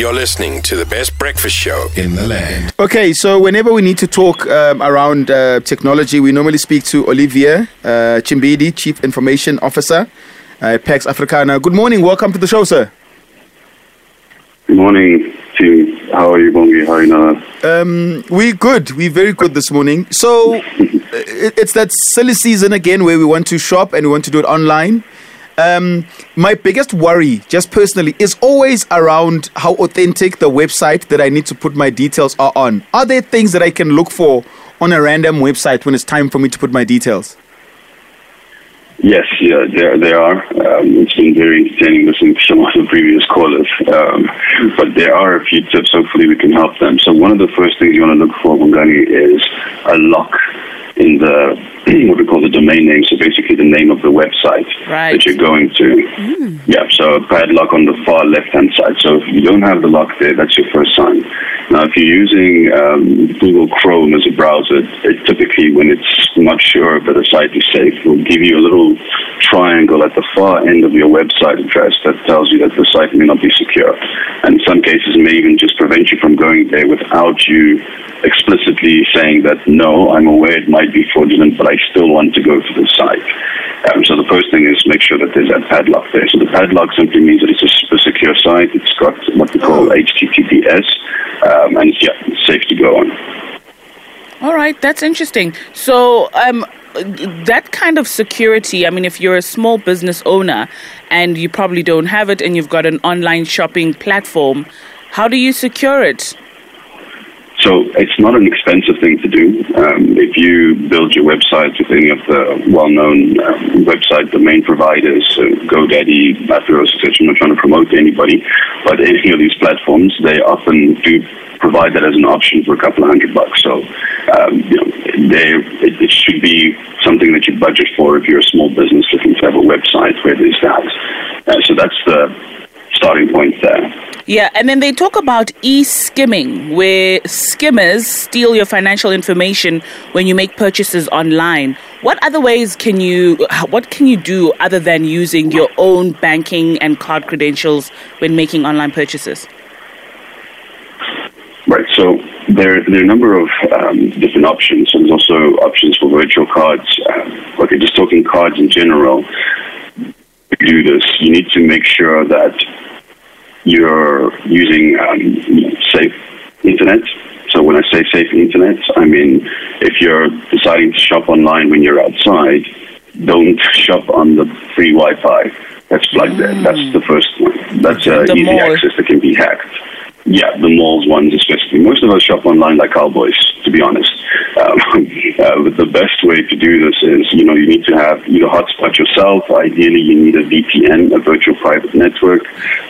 You're listening to the best breakfast show in the land. Okay, so whenever we need to talk um, around uh, technology, we normally speak to Olivier uh, Chimbidi, Chief Information Officer uh, at Pax Africana. Good morning. Welcome to the show, sir. Good morning, team. How are you, Bongi? How are you now? Um, we're good. We're very good this morning. So it's that silly season again where we want to shop and we want to do it online. Um, my biggest worry, just personally, is always around how authentic the website that I need to put my details are on. Are there things that I can look for on a random website when it's time for me to put my details? Yes, yeah, there there are. Um, it's been very entertaining listening to some of the previous callers. Um, but there are a few tips. Hopefully, we can help them. So one of the first things you want to look for, Bongani, is a lock in the what we call the domain name, so basically the name of the website Right. that you're going to. Mm. Yeah, so a padlock on the far left-hand side. So if you don't have the lock there, that's your first sign. Now, if you're using um, Google Chrome as a browser, it typically, when it's not sure that a site is safe, it will give you a little triangle at the far end of your website address that tells you that the site may not be secure. And in some cases, may even just prevent you from going there without you explicitly saying that, no, I'm aware it might be fraudulent, but I still want to go to the site. Um, so the first thing is make sure that there's that padlock there. So the padlock simply means that it's a, a secure site. It's got what we call HTTPS, um, and yeah, safe to go on. All right, that's interesting. So, um, that kind of security, I mean, if you're a small business owner and you probably don't have it and you've got an online shopping platform, how do you secure it? So it's not an expensive thing to do. Um, if you build your website with any of the well-known um, website domain providers, so GoDaddy, Atheros, etc., I'm not trying to promote anybody, but any of these platforms, they often do provide that as an option for a couple of hundred bucks. So um, you know, they, it, it should be something that you budget for if you're a small business looking to have a website where there's that. Uh, so that's the starting point there. Yeah, and then they talk about e-skimming, where skimmers steal your financial information when you make purchases online. What other ways can you what can you do other than using your own banking and card credentials when making online purchases? Right. So there, there are a number of um, different options. There's also options for virtual cards. Um, okay, just talking cards in general. To do this, you need to make sure that you're using um, safe internet. So when I say safe internet, I mean if you're deciding to shop online when you're outside, don't shop on the free Wi-Fi that's plugged in. That's the first one. That's uh, easy mall. access that can be hacked. Yeah, the malls ones especially. Most of us shop online like cowboys, to be honest. Uh, the best way to do this is, you know, you need to have either hotspot yourself. Ideally, you need a VPN, a virtual private network.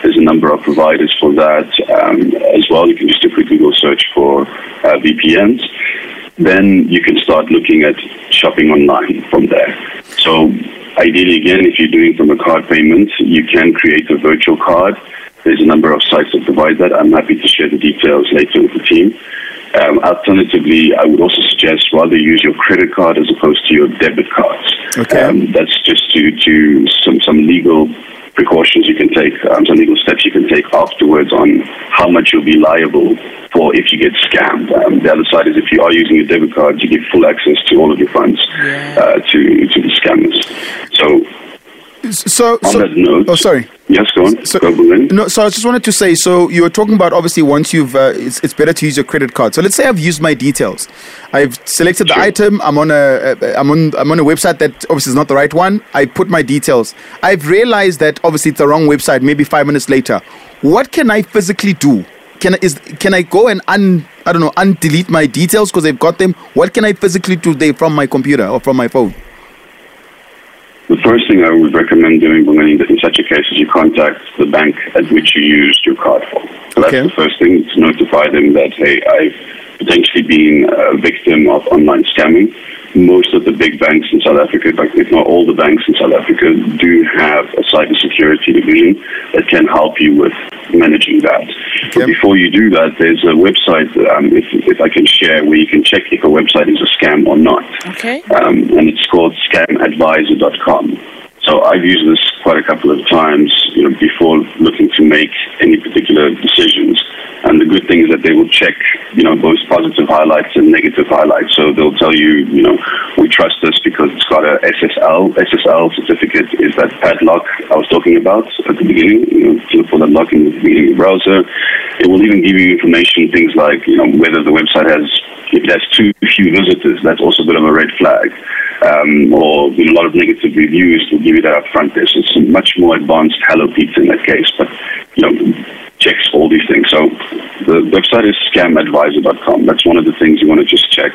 There's a number of providers for that um, as well. You can just do a quick Google search for uh, VPNs. Then you can start looking at shopping online from there. So ideally, again, if you're doing from a card payment, you can create a virtual card. There's a number of sites that provide that. I'm happy to share the details later with the team. Um, alternatively, I would also suggest rather use your credit card as opposed to your debit cards. Okay. Um, that's just to, to some, some legal precautions you can take, um, some legal steps you can take afterwards on how much you'll be liable for if you get scammed. Um, the other side is if you are using your debit card, you get full access to all of your funds uh, to, to the scammers. So So, on so that note, oh, sorry. Yes, go on. So, no, so I just wanted to say, so you were talking about obviously once you've, uh, it's, it's better to use your credit card. So let's say I've used my details, I've selected the Sure. item. I'm on a, uh, I'm on, I'm on a website that obviously is not the right one. I put my details. I've realized that obviously it's the wrong website. Maybe five minutes later, what can I physically do? Can I, is can I go and un, I don't know, undelete my details because they've got them? What can I physically do there from my computer or from my phone? The first thing I would recommend doing when in, in such a case is you contact the bank at which you used your card for. So that's the first thing, to notify them that, hey, I've potentially been a victim of online scamming. Most of the big banks in South Africa, in fact, if not all the banks in South Africa, do have a cybersecurity division that can help you with managing that. But before you do that, there's a website, um, if, if I can share, where you can check if a website is a scam or not Okay. um, and it's called scamadvisor.com. So I've used this quite a couple of times, you know, before looking to make any particular decisions. And the good thing is that they will check, you know, both positive highlights and negative highlights. So they'll tell you, you know, we trust this because it's got a SSL. SSL certificate is that padlock I was talking about at the beginning. You know, for that lock in the the browser. It will even give you information, things like, you know, whether the website has, if has too few visitors, that's also a bit of a red flag. Um, or you know, a lot of negative reviews will give you that up front there. So it's a much more advanced Hello Peter in that case. But, you know, checks all these things. So the website is scamadvisor.com. That's one of the things you want to just check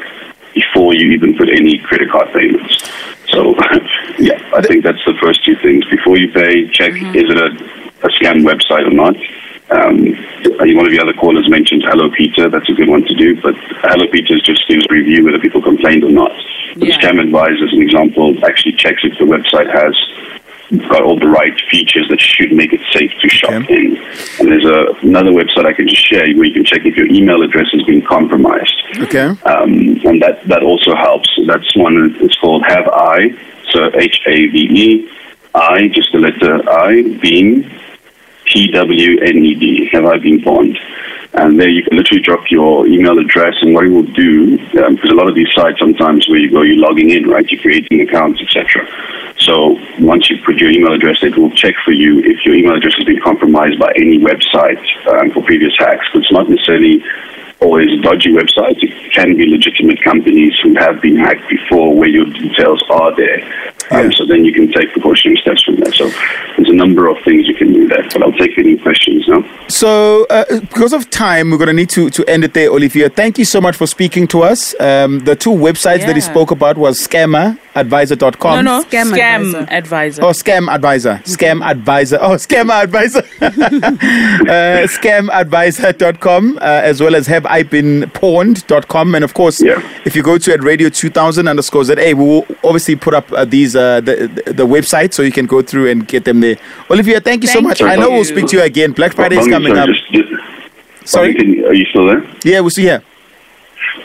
before you even put any credit card payments. So, yeah, I think that's the first two things. Before you pay, check is it a, a scam website or not. Um, one of the other callers mentioned Hello Peter. That's a good one to do, but Hello Peter just gives a review whether people complained or not. But Yeah. Scam Advisor, as an example, actually checks if the website has got all the right features that should make it safe to shop Okay. in. And there's a, another website I can just share where you can check if your email address has been compromised. Okay. Um, and that, that also helps. That's one, it's called Have I, so H A V E, I, just the letter I, Been, P W N E D, Have I Been Pwned? And there you can literally drop your email address and what it will do, um, because a lot of these sites sometimes where you go, you're logging in, right? You're creating accounts, etc. So once you put your email address, it will check for you if your email address has been compromised by any website um, for previous hacks. But it's not necessarily always dodgy websites. It can be legitimate companies who have been hacked before where your details are there. Um, so then you can take precautionary steps from there. So there's a number of things you can do there. But I'll take any questions now. So, uh, because of time, we're going to need to, to end it there, Olivia. Thank you so much for speaking to us. Um, the two websites that he spoke about was scamadvisor.com. No, no, Scam scam, advisor. advisor. Oh, scam advisor. Scam advisor. Oh, scam advisor. uh, scamadvisor.com, uh, as well as have I been pwned.com. And of course, Yeah. if you go to at radio 2000 underscore ZA, we will obviously put up uh, these, uh, the, the, the website so you can go through and get them there. Olivia, thank you so much. you. I know we'll speak to you again. Black Friday is coming sorry, up. Just, just, Sorry? Can- are you still there? Yeah, we'll see here.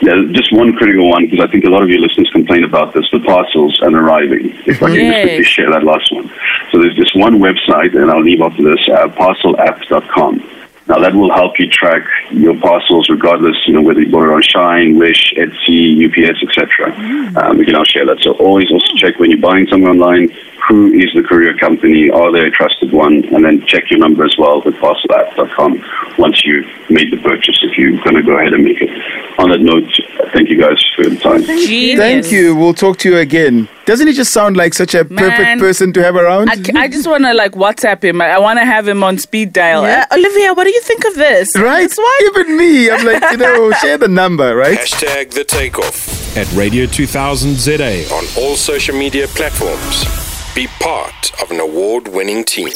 Yeah, just one critical one because I think a lot of your listeners complain about this: the parcels and arriving. If I can just quickly share that last one. So there's this one website, and I'll leave after this: uh, parcelapp.com. Now that will help you track your parcels, regardless, you know, whether you bought it on Shein, Wish, Etsy, UPS, etc. Um, we can all share that. So always also check when you're buying something online who is the courier company, are they a trusted one, and then check your number as well with parcelapp.com once you've made the purchase if you're going to go ahead and make it. On that note, thank you guys for your time. Genius. Thank you. We'll talk to you again. Doesn't he just sound like such a Man. perfect person to have around? I just want to like WhatsApp him. I, I want to have him on speed dial. Yeah. Uh, Olivia, what do you think of this? right? That's why. Even me. I'm like, you know, share the number, right? Hashtag the takeoff at Radio 2000 ZA. on all social media platforms. Be part of an award winning team.